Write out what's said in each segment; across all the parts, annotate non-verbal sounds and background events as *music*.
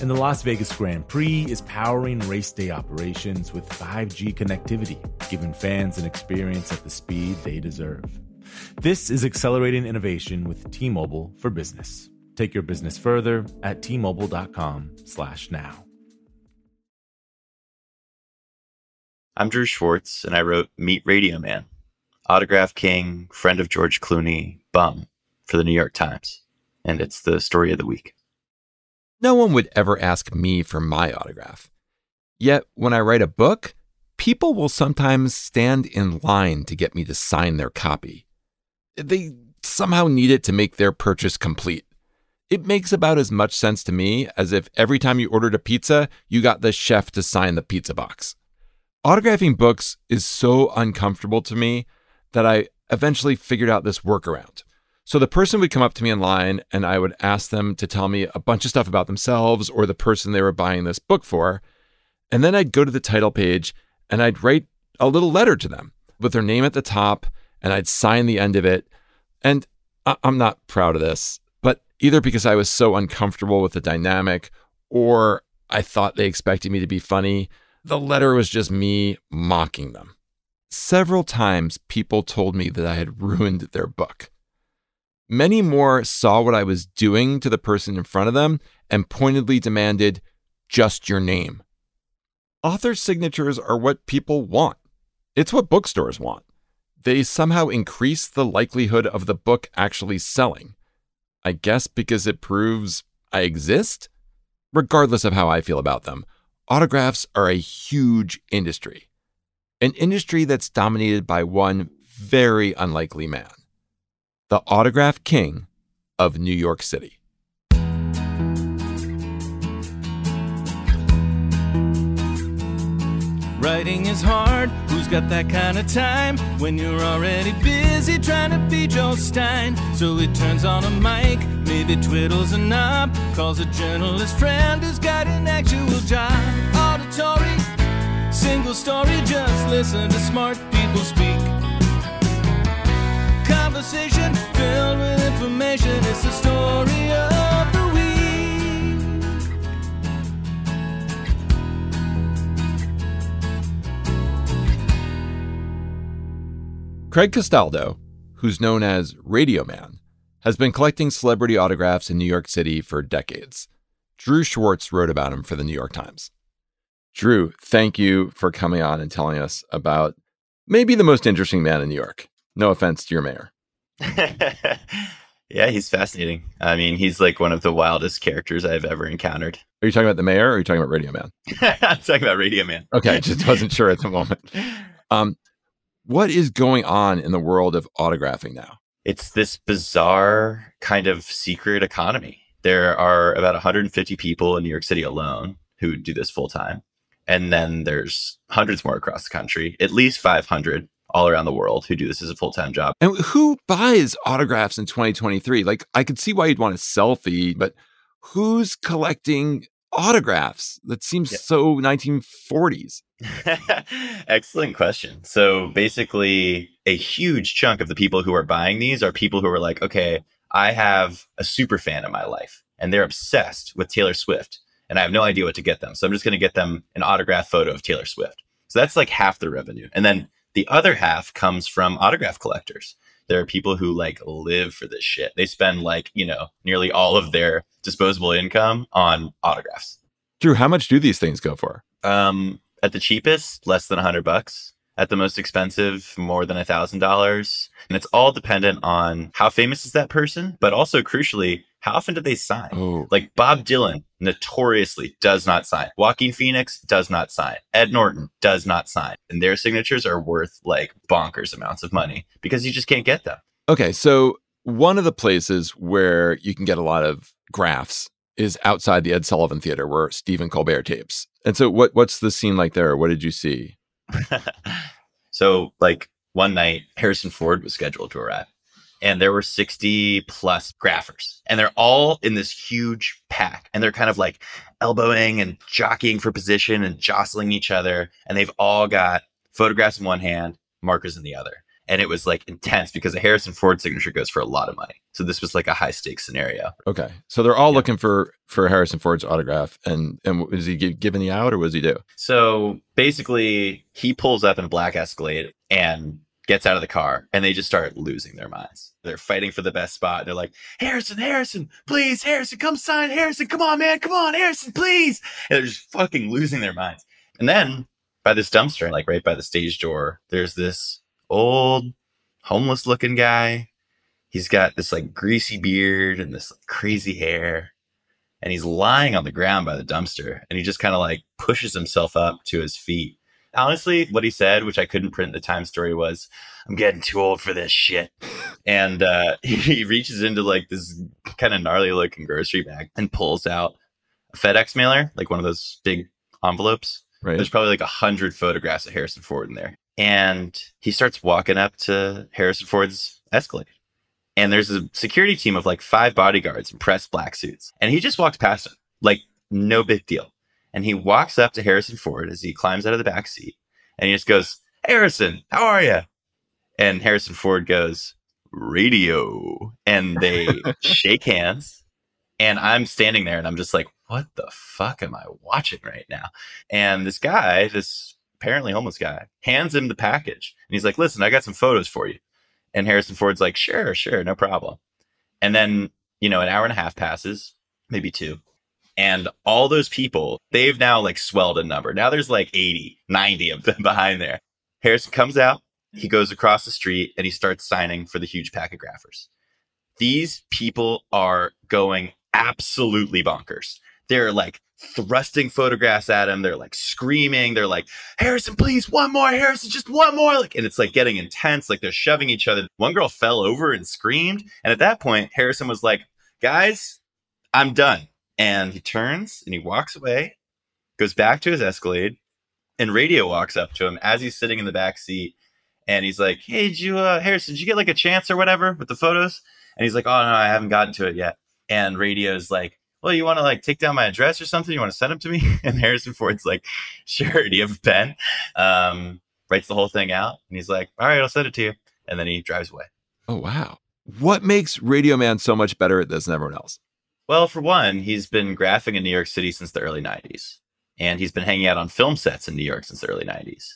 And the Las Vegas Grand Prix is powering race day operations with 5G connectivity, giving fans an experience at the speed they deserve. This is accelerating innovation with T-Mobile for Business. Take your business further at tmobile.com/now. I'm Drew Schwartz, and I wrote Meet Radio Man, Autograph King, friend of George Clooney, bum for the New York Times, and it's the story of the week. No one would ever ask me for my autograph. Yet, when I write a book, people will sometimes stand in line to get me to sign their copy. They somehow need it to make their purchase complete. It makes about as much sense to me as if every time you ordered a pizza, you got the chef to sign the pizza box. Autographing books is so uncomfortable to me that I eventually figured out this workaround. So the person would come up to me in line and I would ask them to tell me a bunch of stuff about themselves or the person they were buying this book for. And then I'd go to the title page and I'd write a little letter to them with their name at the top and I'd sign the end of it. And I'm not proud of this, but either because I was so uncomfortable with the dynamic or I thought they expected me to be funny, the letter was just me mocking them. Several times people told me that I had ruined their book. Many more saw what I was doing to the person in front of them and pointedly demanded just your name. Author signatures are what people want. It's what bookstores want. They somehow increase the likelihood of the book actually selling. I guess because it proves I exist? Regardless of how I feel about them, autographs are a huge industry. An industry that's dominated by one very unlikely man the autograph king of New York City. Writing is hard, who's got that kind of time when you're already busy trying to be Joel Stein? So he turns on a mic, maybe twiddles a knob, calls a journalist friend who's got an actual job. Auditory, single story, just listen to smart people speak conversation filled with information. It's the story of the week. Craig Castaldo, who's known as Radio Man, has been collecting celebrity autographs in New York City for decades. Drew Schwartz wrote about him for the New York Times. Drew, thank you for coming on and telling us about maybe the most interesting man in New York. No offense to your mayor. *laughs* yeah, he's fascinating. I mean, he's like one of the wildest characters I've ever encountered. Are you talking about the mayor or are you talking about Radio Man? *laughs* I'm talking about Radio Man. Okay, just wasn't sure at the moment. Um, what is going on in the world of autographing now? It's this bizarre kind of secret economy. There are about 150 people in New York City alone who do this full time. And then there's hundreds more across the country, at least 500 all around the world who do this as a full time job. And who buys autographs in 2023? Like, I could see why you'd want a selfie, but who's collecting autographs? That seems yeah. so 1940s. *laughs* Excellent question. So, basically, a huge chunk of the people who are buying these are people who are like, okay, I have a super fan in my life and they're obsessed with Taylor Swift and I have no idea what to get them. So I'm just going to get them an autograph photo of Taylor Swift. So that's like half the revenue. And then the other half comes from autograph collectors. There are people who like live for this shit. They spend like, you know, nearly all of their disposable income on autographs. Drew, how much do these things go for? Um, at the cheapest, less than a hundred bucks. At the most expensive, more than a thousand dollars. And it's all dependent on how famous is that person, but also crucially, how often do they sign? Oh, Like Bob Dylan notoriously does not sign. Joaquin Phoenix does not sign. Ed Norton does not sign. And their signatures are worth like bonkers amounts of money because you just can't get them. okay. So one of the places where you can get a lot of graphs is outside the Ed Sullivan Theater, where Stephen Colbert tapes. And so, what what's the scene like there? What did you see? *laughs* so like one night Harrison Ford was scheduled to arrive and there were 60 plus graphers and they're all in this huge pack and they're kind of like elbowing and jockeying for position and jostling each other and they've all got photographs in one hand markers in the other and it was like intense because a Harrison Ford signature goes for a lot of money so this was like a high stakes scenario Okay, so they're all Yeah. looking for for Harrison Ford's autograph, and and was he gi- giving the out, or what does he do? So basically, he pulls up in a black Escalade and gets out of the car, and they just start losing their minds. They're fighting for the best spot. They're like, Harrison, Harrison, please, Harrison, come sign Harrison. Come on, man. Come on, Harrison, please. And they're just fucking losing their minds. And then by this dumpster, like right by the stage door, there's this old, homeless looking guy. He's got this like greasy beard and this like, crazy hair and he's lying on the ground by the dumpster and he just kind of like pushes himself up to his feet. Honestly, what he said, which I couldn't print the time story, was, I'm getting too old for this shit. And uh, *laughs* he reaches into like this kind of gnarly looking grocery bag and pulls out a FedEx mailer, like one of those big envelopes. Right. There's probably like a hundred photographs of Harrison Ford in there. And he starts walking up to Harrison Ford's Escalade. And there's a security team of like five bodyguards in pressed black suits. And he just walks past him, like no big deal. And he walks up to Harrison Ford as he climbs out of the back seat. And he just goes, Harrison, how are you? And Harrison Ford goes, radio. And they *laughs* shake hands. And I'm standing there and I'm just like, what the fuck am I watching right now? And this guy, this apparently homeless guy, hands him the package. And he's like, listen, I got some photos for you. And Harrison Ford's like, sure, sure, no problem. And then, you know, an hour and a half passes, maybe two. And all those people, they've now like swelled in number. Now there's like 80, 90 of them *laughs* behind there. Harrison comes out, he goes across the street and he starts signing for the huge pack of graphers. These people are going absolutely bonkers. They're like thrusting photographs at him. They're like screaming. They're like, Harrison, please, one more, Harrison, just one more. Like, and it's like getting intense. Like they're shoving each other. One girl fell over and screamed. And at that point, Harrison was like, guys, I'm done. And he turns and he walks away, goes back to his Escalade, and Radio walks up to him as he's sitting in the back seat. And he's like, Hey, did you, uh, Harrison, did you get like a chance or whatever with the photos? And he's like, Oh, no, I haven't gotten to it yet. And Radio's like, well, you want to like take down my address or something? You want to send them to me? *laughs* And Harrison Ford's like, sure. Do you have a pen? Um, writes the whole thing out. And he's like, all right, I'll send it to you. And then he drives away. Oh wow! What makes Radio Man so much better at this than everyone else? Well, for one, he's been graphing in New York City since the early 90s. And he's been hanging out on film sets in New York since the early 90s.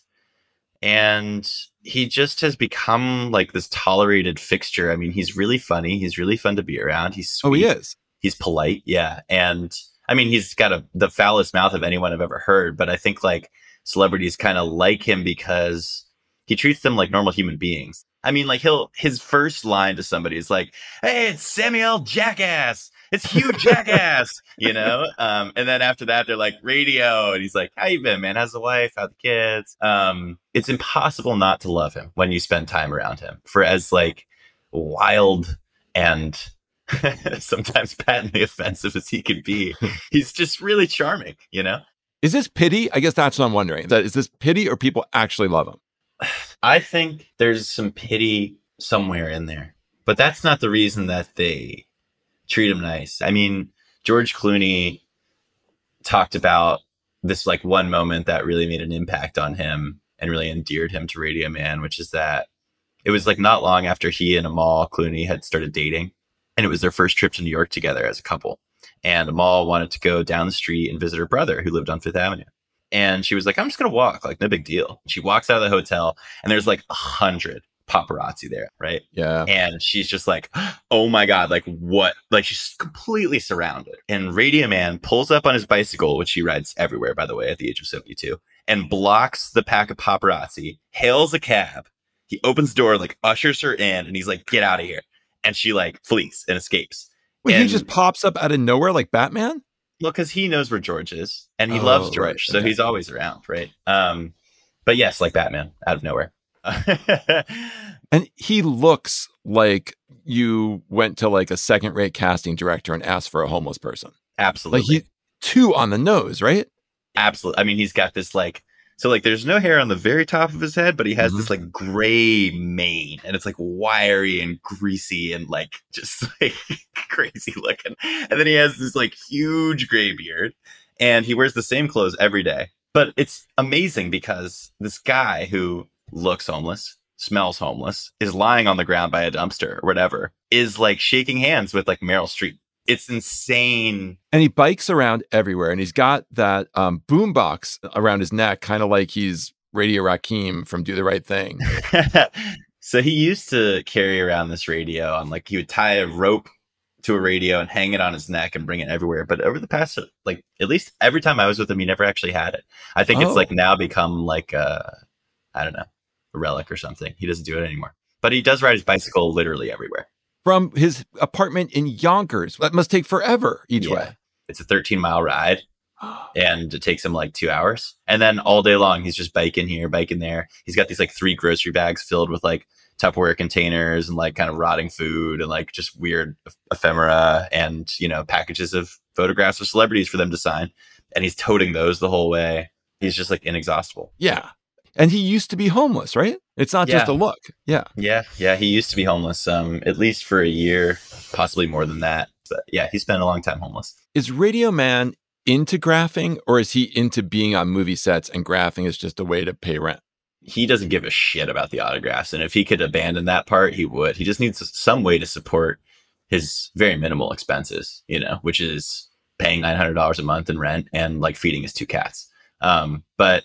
And he just has become like this tolerated fixture. I mean, he's really funny. He's really fun to be around. He's sweet. Oh, he is. he's polite yeah and i mean he's got a the foulest mouth of anyone i've ever heard but i think like celebrities kind of like him because he treats them like normal human beings i mean like he'll his first line to somebody is like hey it's samuel jackass it's Hugh Jackass, you know. *laughs* Um, and then after that, they're like radio, and he's like, "How you been, man? How's the wife? How the kids?" Um, it's impossible not to love him when you spend time around him. For as like wild and *laughs* sometimes patently offensive as he can be, he's just really charming, you know? Is this pity? I guess that's what I'm wondering. That is this pity or people actually love him? *sighs* I think there's some pity somewhere in there, but that's not the reason that they treat him nice. I mean, George Clooney talked about this like one moment that really made an impact on him and really endeared him to Radio Man, which is that it was like not long after he and Amal Clooney had started dating, and it was their first trip to New York together as a couple. And Amal wanted to go down the street and visit her brother who lived on Fifth Avenue. And she was like, I'm just going to walk, like, no big deal. She walks out of the hotel, and there's like a hundred paparazzi there, right? Yeah. And she's just like, oh my God, like what? Like she's completely surrounded. And Radio Man pulls up on his bicycle, which he rides everywhere, by the way, at the age of 72, and blocks the pack of paparazzi, hails a cab. He opens the door, like ushers her in, and he's like, get out of here. And she like flees and escapes. Wait, he just pops up out of nowhere like Batman? Well, because he knows where George is and he Oh, loves George, right, so okay. he's always around, right? Um, but yes, like Batman, out of nowhere. *laughs* And he looks like you went to like a second rate casting director and asked for a homeless person. Absolutely, Like he too on the nose, right? absolutely. I mean, he's got this like so like there's no hair on the very top of his head, but he has Mm-hmm. this like gray mane, and it's like wiry and greasy and like just *laughs* like crazy looking. And then he has this like huge gray beard, and he wears the same clothes every day. But it's amazing because this guy who looks homeless, smells homeless, is lying on the ground by a dumpster or whatever, is like shaking hands with like Meryl Streep. It's insane And he bikes around everywhere and he's got that um, boombox around his neck, kind of like he's Radio Raheem from Do the Right Thing. *laughs* so he used to carry around this radio on like he would tie a rope to a radio and hang it on his neck and bring it everywhere. But over the past like at least every time I was with him, he never actually had it. I think Oh. it's like now become like a I don't know a relic or something. He doesn't do it anymore. But he does ride his bicycle literally everywhere. From his apartment in Yonkers. That must take forever each Yeah. way. It's a 13 mile ride *gasps* and it takes him like two hours. And then all day long, he's just biking here, biking there. He's got these like three grocery bags filled with like Tupperware containers and like kind of rotting food and like just weird ephemera and, you know, packages of photographs of celebrities for them to sign. And he's toting those the whole way. He's just like inexhaustible. Yeah. And he used to be homeless, right? It's not just a look. Yeah. Yeah. Yeah. He used to be homeless, um, at least for a year, possibly more than that. But yeah, he spent a long time homeless. Is Radio Man into graphing or is he into being on movie sets and graphing is just a way to pay rent? he doesn't give a shit about the autographs. And if he could abandon that part, he would. He just needs some way to support his very minimal expenses, you know, which is paying $900 a month in rent and like feeding his two cats. Um, but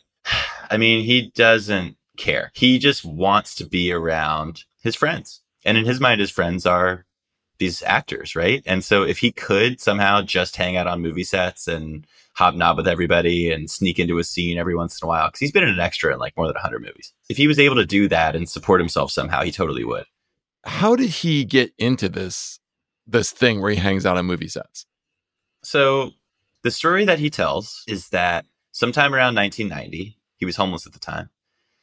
I mean, he doesn't care. He just wants to be around his friends. And in his mind, his friends are these actors, right? And so if he could somehow just hang out on movie sets and hobnob with everybody and sneak into a scene every once in a while, because he's been an extra in like more than 100 movies. If he was able to do that and support himself somehow, he totally would. How did he get into this this thing where he hangs out on movie sets? So the story that he tells is that sometime around 1990, he was homeless at the time.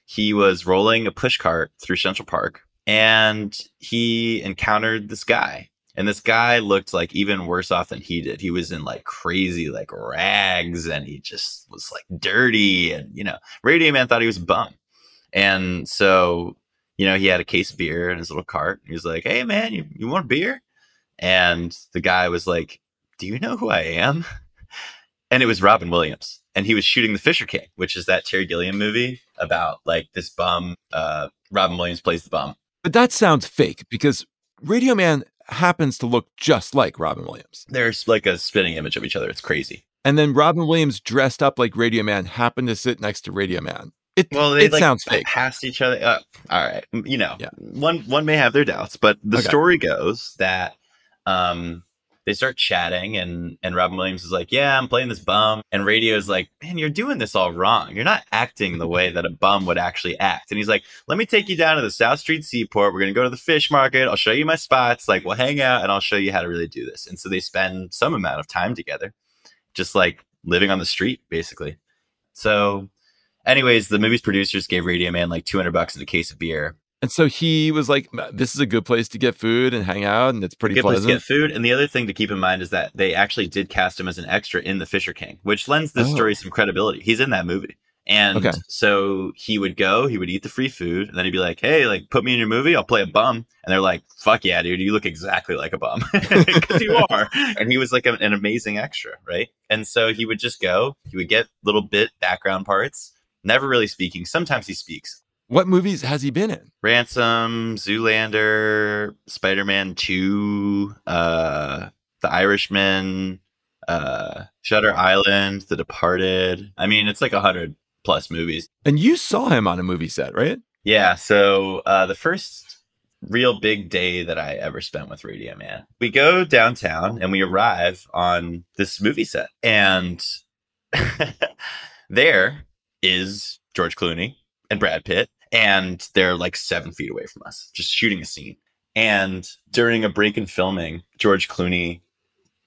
He was rolling a push cart through Central Park and he encountered this guy. And this guy looked like even worse off than he did. He was in like crazy like rags and he just was like dirty and you know, Radio Man thought he was bum. And so, you know, he had a case of beer in his little cart. He was like, Hey man, you, you want a beer? And the guy was like, do you know who I am? And it was Robin Williams. And he was shooting The Fisher King, which is that Terry Gilliam movie about like this bum. Uh, Robin Williams plays the bum. But that sounds fake because Radio Man happens to look just like Robin Williams. There's like a spinning image of each other. It's crazy. And then Robin Williams dressed up like Radio Man happened to sit next to Radio Man. It, Well, they it like sounds fake. passed each other. Uh, all right, you know, Yeah. one one may have their doubts, but the Okay. story goes that um, they start chatting, and and Robin Williams is like, "Yeah, I'm playing this bum," and Radio is like, "Man, you're doing this all wrong. You're not acting the way that a bum would actually act." And he's like, "Let me take you down to the South Street Seaport. We're gonna go to the fish market. I'll show you my spots. Like, we'll hang out, and I'll show you how to really do this." And so they spend some amount of time together, just like living on the street, basically. So anyways, the movie's producers gave Radio Man like 200 bucks and a case of beer. And so he was like, "This is a good place to get food and hang out, and it's pretty Good place to get food. And the other thing to keep in mind is that they actually did cast him as an extra in The Fisher King, which lends this Oh. story some credibility. He's in that movie. And Okay. so he would go, he would eat the free food, and then he'd be like, Hey, like, put me in your movie, I'll play a bum. And they're like, Fuck yeah, dude, you look exactly like a bum. *laughs* Because you are. And he was like an amazing extra, right? And so he would just go, he would get little bit background parts, never really speaking. Sometimes he speaks. What movies has he been in? Ransom, Zoolander, Spider Man 2, uh, The Irishman, uh, Shutter Island, The Departed. I mean, it's like a hundred plus movies. And you saw him on a movie set, right? Yeah. So uh, the first real big day that I ever spent with Radio Man, we go downtown and we arrive on this movie set, and *laughs* there is George Clooney and Brad Pitt, and they're like seven feet away from us, just shooting a scene. And during a break in filming, George Clooney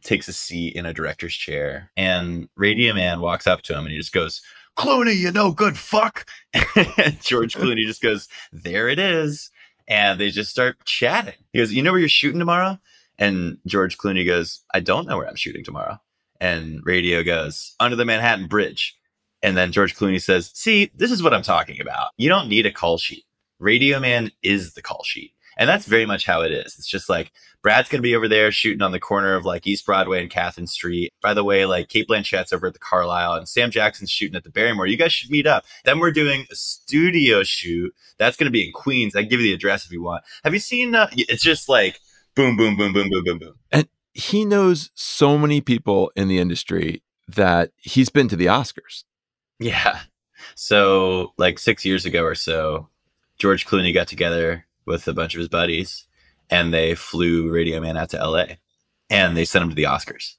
takes a seat in a director's chair, and Radio Man walks up to him and he just goes, Clooney, you know, good fuck. *laughs* and George *laughs* Clooney just goes, There it is. And they just start chatting. He goes, You know where you're shooting tomorrow? And George Clooney goes, I don't know where I'm shooting tomorrow. And Radio goes, Under the Manhattan Bridge. And then George Clooney says, See, this is what I'm talking about. You don't need a call sheet. Radio Man is the call sheet. And that's very much how it is. It's just like Brad's going to be over there shooting on the corner of like East Broadway and Catherine Street. By the way, like Cate Blanchett's over at the Carlyle and Sam Jackson's shooting at the Barrymore. You guys should meet up. Then we're doing a studio shoot. That's going to be in Queens. I can give you the address if you want. Have you seen? Uh, it's just like boom, boom, boom, boom, boom, boom, boom. And he knows so many people in the industry that he's been to the Oscars. Yeah. So like six years ago or so, George Clooney got together with a bunch of his buddies and they flew Radio Man out to LA and they sent him to the Oscars.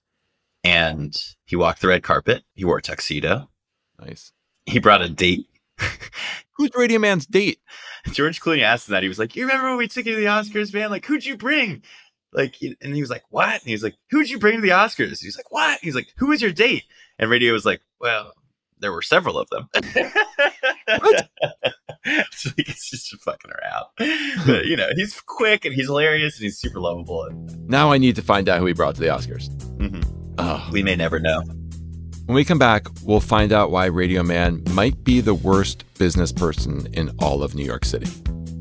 And he walked the red carpet. He wore a tuxedo. Nice. He brought a date. *laughs* Who's Radio Man's date? George Clooney asked him that. He was like, You remember when we took you to the Oscars, man? Like, who'd you bring? Like, and he was like, What? And he was like, Who'd you bring to the Oscars? He's like, What? He's like, Who was your date? And Radio was like, Well, there were several of them. *laughs* what? *laughs* so he's just fucking around. But, you know, he's quick and he's hilarious and he's super lovable. And, Now I need to find out who he brought to the Oscars. mhm. Oh. We may never know. When we come back, we'll find out why Radio Man might be the worst business person in all of New York City.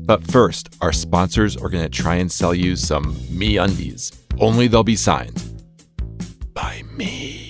But first, our sponsors are going to try and sell you some MeUndies. Only they'll be signed by me.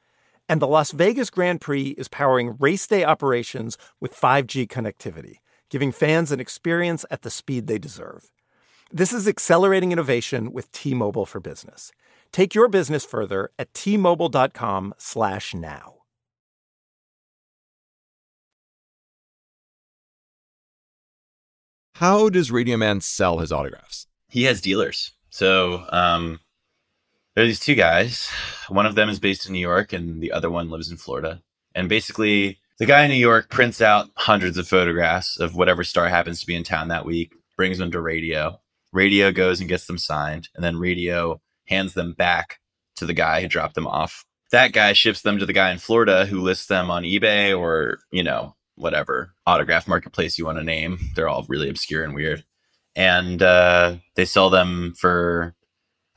And the Las Vegas Grand Prix is powering race day operations with 5G connectivity, giving fans an experience at the speed they deserve. This is accelerating innovation with T-Mobile for Business. Take your business further at t-mobile.com/now. How does Radio Man sell his autographs? He has dealers. So um, there are these two guys. One of them is based in New York, and the other one lives in Florida. And basically, the guy in New York prints out hundreds of photographs of whatever star happens to be in town that week, brings them to radio. Radio goes and gets them signed, and then radio hands them back to the guy who dropped them off. That guy ships them to the guy in Florida who lists them on eBay or, you know, whatever autograph marketplace you want to name. They're all really obscure and weird. And uh, they sell them for,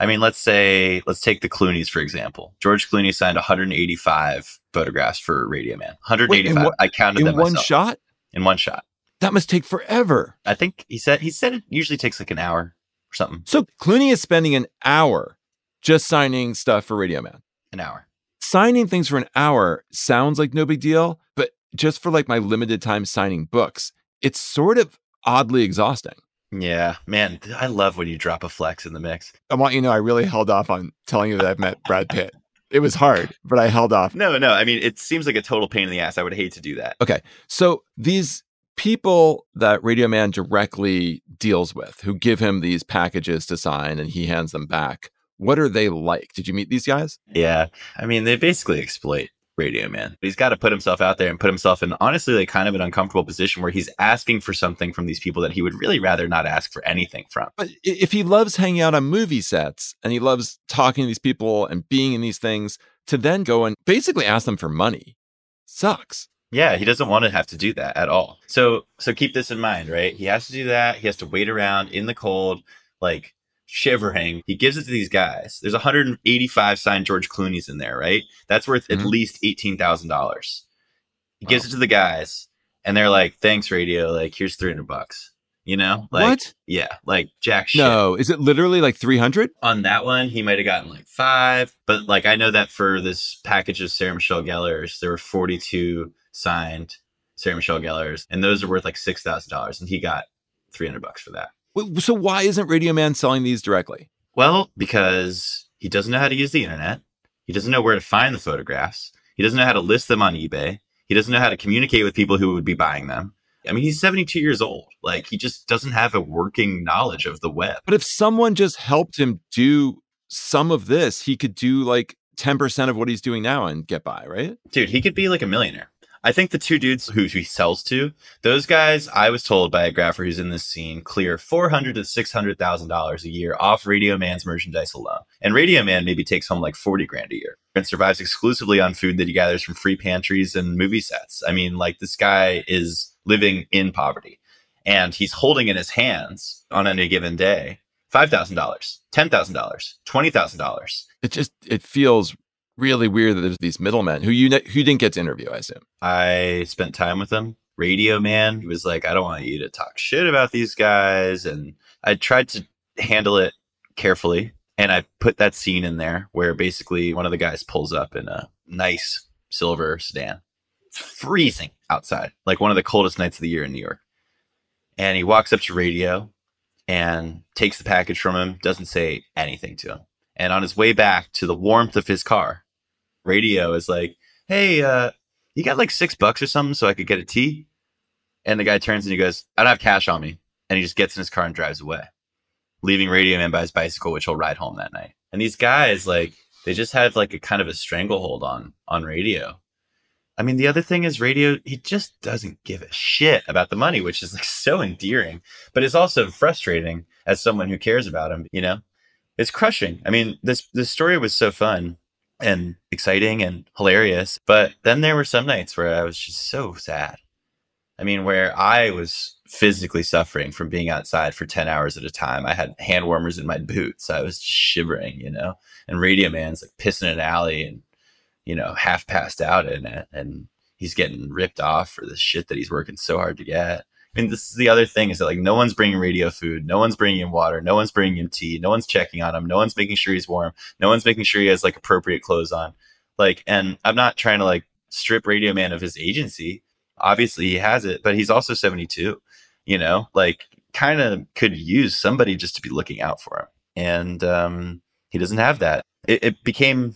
I mean, let's say, let's take the Clooney's, for example. George Clooney signed 185 photographs for Radio Man. 185. what- I counted them. In one shot? In one shot. That must take forever. I think he said, he said it usually takes like an hour or something. So Clooney is spending an hour just signing stuff for Radio Man. An hour. Signing things for an hour sounds like no big deal, but just for like my limited time signing books, it's sort of oddly exhausting. Yeah, man, I love when you drop a flex in the mix. I want you to know I really held off on telling you that I've met Brad Pitt. It was hard, but I held off. No, no, I mean, it seems like a total pain in the ass. I would hate to do that. Okay. So these people that Radio Man directly deals with who give him these packages to sign and he hands them back, what are they like? Did you meet these guys? Yeah, I mean, they basically exploit Radio Man. But he's got to put himself out there and put himself in honestly like kind of an uncomfortable position where he's asking for something from these people that he would really rather not ask for anything from. But if he loves hanging out on movie sets and he loves talking to these people and being in these things, to then go and basically ask them for money sucks. Yeah, he doesn't want to have to do that at all. So so keep this in mind, right? He has to do that. He has to wait around in the cold, like shivering. He gives it to these guys. There's 185 signed George Clooney's in there, right? That's worth mm-hmm. at least eighteen thousand dollars. He wow. gives it to the guys, and they're like, "Thanks, radio. Like, here's 300 bucks." You know, like what? Yeah, like jack shit. No, is it literally like 300? On that one, he might have gotten like five, but like I know that for this package of Sarah Michelle Gellar's, there were 42 signed Sarah Michelle Gellar's, and those are worth like six thousand dollars, and he got 300 bucks for that. So why isn't Radio Man selling these directly? Well, because he doesn't know how to use the internet. He doesn't know where to find the photographs. He doesn't know how to list them on eBay. He doesn't know how to communicate with people who would be buying them. I mean, he's 72 years old. Like, he just doesn't have a working knowledge of the web. But if someone just helped him do some of this, he could do like 10% of what he's doing now and get by, right? Dude, he could be like a millionaire. I think the two dudes who he sells to, those guys, I was told by a grapher who's in this scene, clear four hundred to six hundred thousand dollars a year off Radio Man's merchandise alone. And Radio Man maybe takes home like forty grand a year and survives exclusively on food that he gathers from free pantries and movie sets. I mean, like this guy is living in poverty. And he's holding in his hands on any given day $5,000, $10,000, $20,000. It just it feels really weird that there's these middlemen who you who didn't get to interview, I assume. I spent time with them. Radio man, was like, I don't want you to talk shit about these guys. And I tried to handle it carefully. And I put that scene in there where basically one of the guys pulls up in a nice silver sedan It's freezing outside, like one of the coldest nights of the year in New York. And he walks up to radio and takes the package from him, doesn't say anything to him. And on his way back to the warmth of his car, radio is like, Hey, uh, you got like six bucks or something so I could get a tea? And the guy turns and he goes, I don't have cash on me. And he just gets in his car and drives away, leaving Radio Man by his bicycle, which he'll ride home that night. And these guys, like, they just have like a kind of a stranglehold on on radio I mean, the other thing is radio, he just doesn't give a shit about the money, which is like so endearing, but it's also frustrating as someone who cares about him, you know? It's crushing. I mean, this this story was so fun and exciting and hilarious, but then there were some nights where I was just so sad. I mean, where I was physically suffering from being outside for 10 hours at a time. I had hand warmers in my boots. I was shivering, you know, and Radio Man's like pissing in an alley and you know, half passed out in it and he's getting ripped off for the shit that he's working so hard to get. Mean, this is the other thing is that like no one's bringing radio food, no one's bringing him water, no one's bringing him tea, no one's checking on him, no one's making sure he's warm, no one's making sure he has like appropriate clothes on. Like, and I'm not trying to like strip Radio Man of his agency. Obviously, he has it, but he's also 72. You know, like kind of could use somebody just to be looking out for him, and um, he doesn't have that. It, it became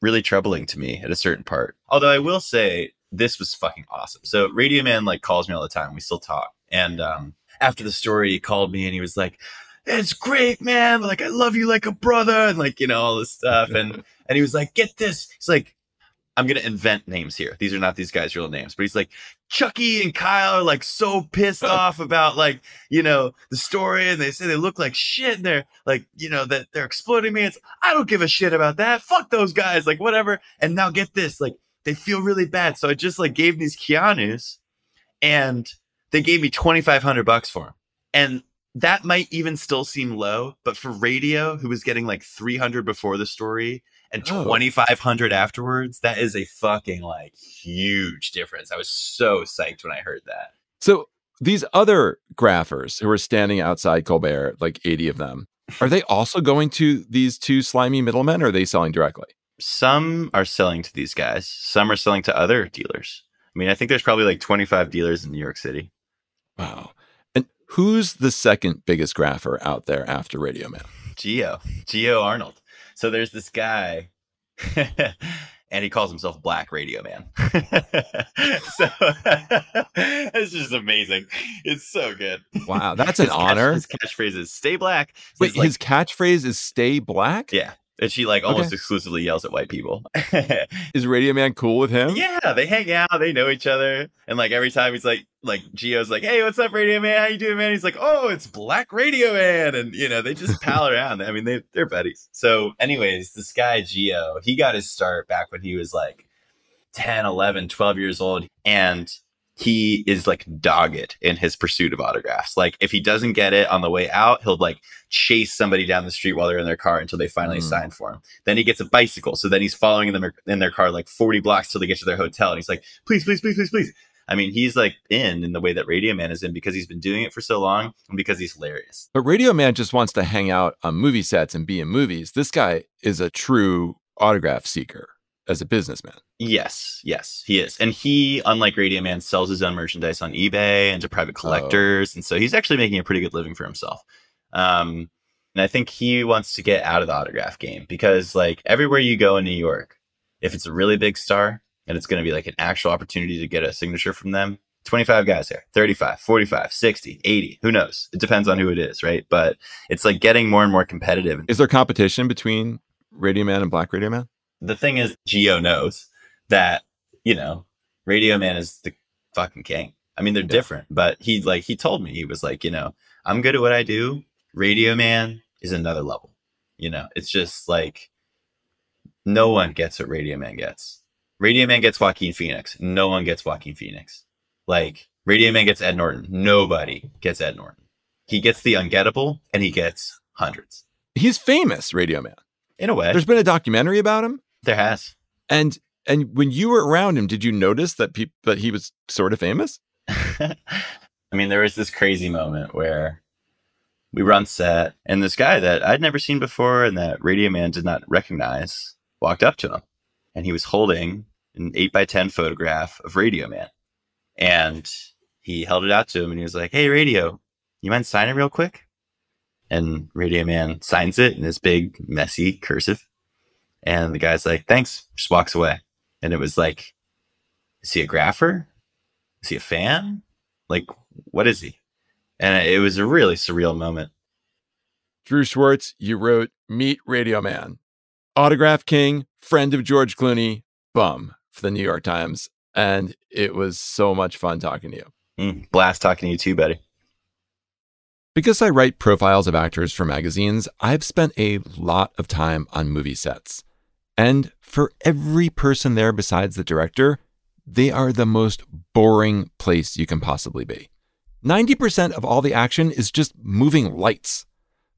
really troubling to me at a certain part. Although I will say this was fucking awesome. So Radio Man like calls me all the time. We still talk. And um, after the story, he called me and he was like, "It's great, man. Like I love you like a brother," and like you know all this stuff. And *laughs* and he was like, "Get this." He's like, I'm gonna invent names here. These are not these guys' real names, but he's like Chucky and Kyle are like so pissed *laughs* off about like you know the story, and they say they look like shit, and they're like you know that they're exploiting me. It's I don't give a shit about that. Fuck those guys, like whatever. And now get this, like they feel really bad, so I just like gave these Keanu's, and they gave me twenty five hundred bucks for them, and that might even still seem low, but for radio, who was getting like three hundred before the story and oh. 2500 afterwards that is a fucking like huge difference. I was so psyched when i heard that. So these other graphers who are standing outside colbert like 80 of them are they also going to these two slimy middlemen or are they selling directly some are selling to these guys some are selling to other dealers i mean i think there's probably like 25 dealers in new york city wow and who's the second biggest grapher out there after radio man geo geo arnold so there's this guy, *laughs* and he calls himself Black Radio Man. *laughs* so *laughs* it's just amazing. It's so good. Wow, that's an his honor. Catch, his catchphrase is "Stay black." Wait, like, his catchphrase is "Stay black." Yeah, and she like almost Okay. exclusively yells at white people. *laughs* Is Radio Man cool with him? yeah, they hang out, they know each other, and like every time he's like, like Geo's like, "Hey, what's up, Radio Man? How you doing, man?" He's like, "Oh, it's Black Radio Man," and you know they just *laughs* pal around. I mean, they they're buddies. So, anyways, this guy Geo, he got his start back when he was like 10, 11, 12 years old, and he is like dogged in his pursuit of autographs. Like if he doesn't get it on the way out, he'll like chase somebody down the street while they're in their car until they finally Mm. sign for him. Then he gets a bicycle, so then he's following them in their car like 40 blocks till they get to their hotel, and he's like, "Please, please, please, please, please." I mean, he's like in in the way that Radio Man is in because he's been doing it for so long and because he's hilarious. But Radio Man just wants to hang out on movie sets and be in movies. This guy is a true autograph seeker as a businessman. Yes, yes, he is. And he, unlike Radio Man, sells his own merchandise on eBay and to private collectors. And so he's actually making a pretty good living for himself. Um, and I think he wants to get out of the autograph game because, like, everywhere you go in New York, if it's a really big star and it's going to be like an actual opportunity to get a signature from them, 25 guys there, 35, 45, 60, 80, who knows? It depends on who it is, right? But it's like getting more and more competitive. Is there competition between Radio Man and Black Radio Man? The thing is, Geo knows that you know, Radio Man is the fucking king. I mean, they're Yeah. different, but he like he told me he was like, you know, I'm good at what I do. Radio Man is another level. You know, it's just like no one gets what Radio Man gets. Radio Man gets Joaquin Phoenix. No one gets Joaquin Phoenix. Like Radio Man gets Ed Norton. Nobody gets Ed Norton. He gets the ungettable, and he gets hundreds. He's famous, Radio Man. In a way, There's been a documentary about him. There has. And and when you were around him, did you notice that peop that he was sort of famous? *laughs* I mean, there was this crazy moment where we were on set, and this guy that I'd never seen before and that Radio Man did not recognize walked up to him, and he was holding an eight by ten photograph of Radio Man, and he held it out to him, and he was like, "Hey, Radio, you mind signing real quick?" And Radio Man signs it in this big, messy cursive, and the guy's like, "Thanks," just walks away, and it was like, "Is he a grapher? Is he a fan?" like what is he and it was a really surreal moment Drew Schwartz, you wrote Meet Radio Man, Autograph King, friend of George Clooney, bum for the New York Times. And it was so much fun talking to you. Mm, blast talking to you too buddy Because I write profiles of actors for magazines, I've spent a lot of time on movie sets. And for every person there besides the director, they are the most boring place you can possibly be. 90% of all the action is just moving lights.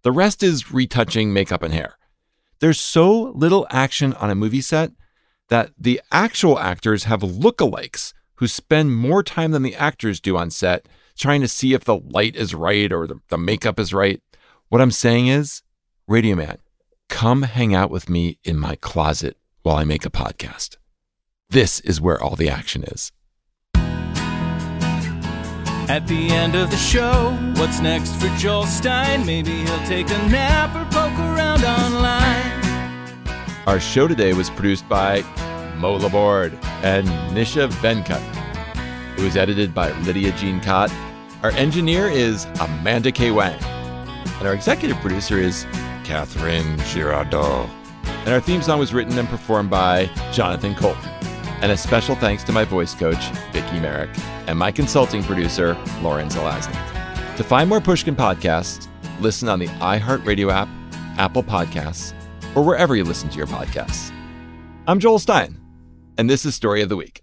The rest is retouching makeup and hair. There's so little action on a movie set that the actual actors have lookalikes who spend more time than the actors do on set trying to see if the light is right or the, the makeup is right. What I'm saying is, Radio Man, come hang out with me in my closet while I make a podcast. This is where all the action is. At the end of the show, what's next for Joel Stein? Maybe he'll take a nap or poke around online. Our show today was produced by Mo Laborde and Nisha Venkat. It was edited by Lydia Jean Kott. Our engineer is Amanda K. Wong. And our executive producer is Katherine Girardeau. And our theme song was written and performed by Jonathan Coulton. And a special thanks to my voice coach, Vicki Merrick, and my consulting producer, Lauren Zelazny. To find more Pushkin podcasts, listen on the iHeartRadio app, Apple Podcasts, or wherever you listen to your podcasts. I'm Joel Stein, and this is Story of the Week.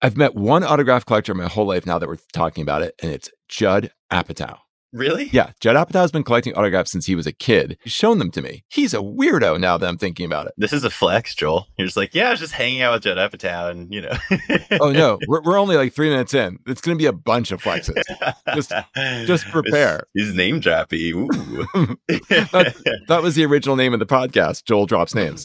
I've met one autograph collector my whole life now that we're talking about it, and it's Judd Apatow. Really Yeah, Judd Apatow's been collecting autographs since he was a kid. He's shown them to me. He's a weirdo now that I'm thinking about it. this is a flex joel you're just like yeah i was just hanging out with judd apatow and you know Oh no, *laughs* we're, we're only like three minutes in. It's going to be a bunch of flexes. Just- just *laughs* prepare. he's, he's name droppy. *laughs* That was the original name of the podcast. Joel drops names.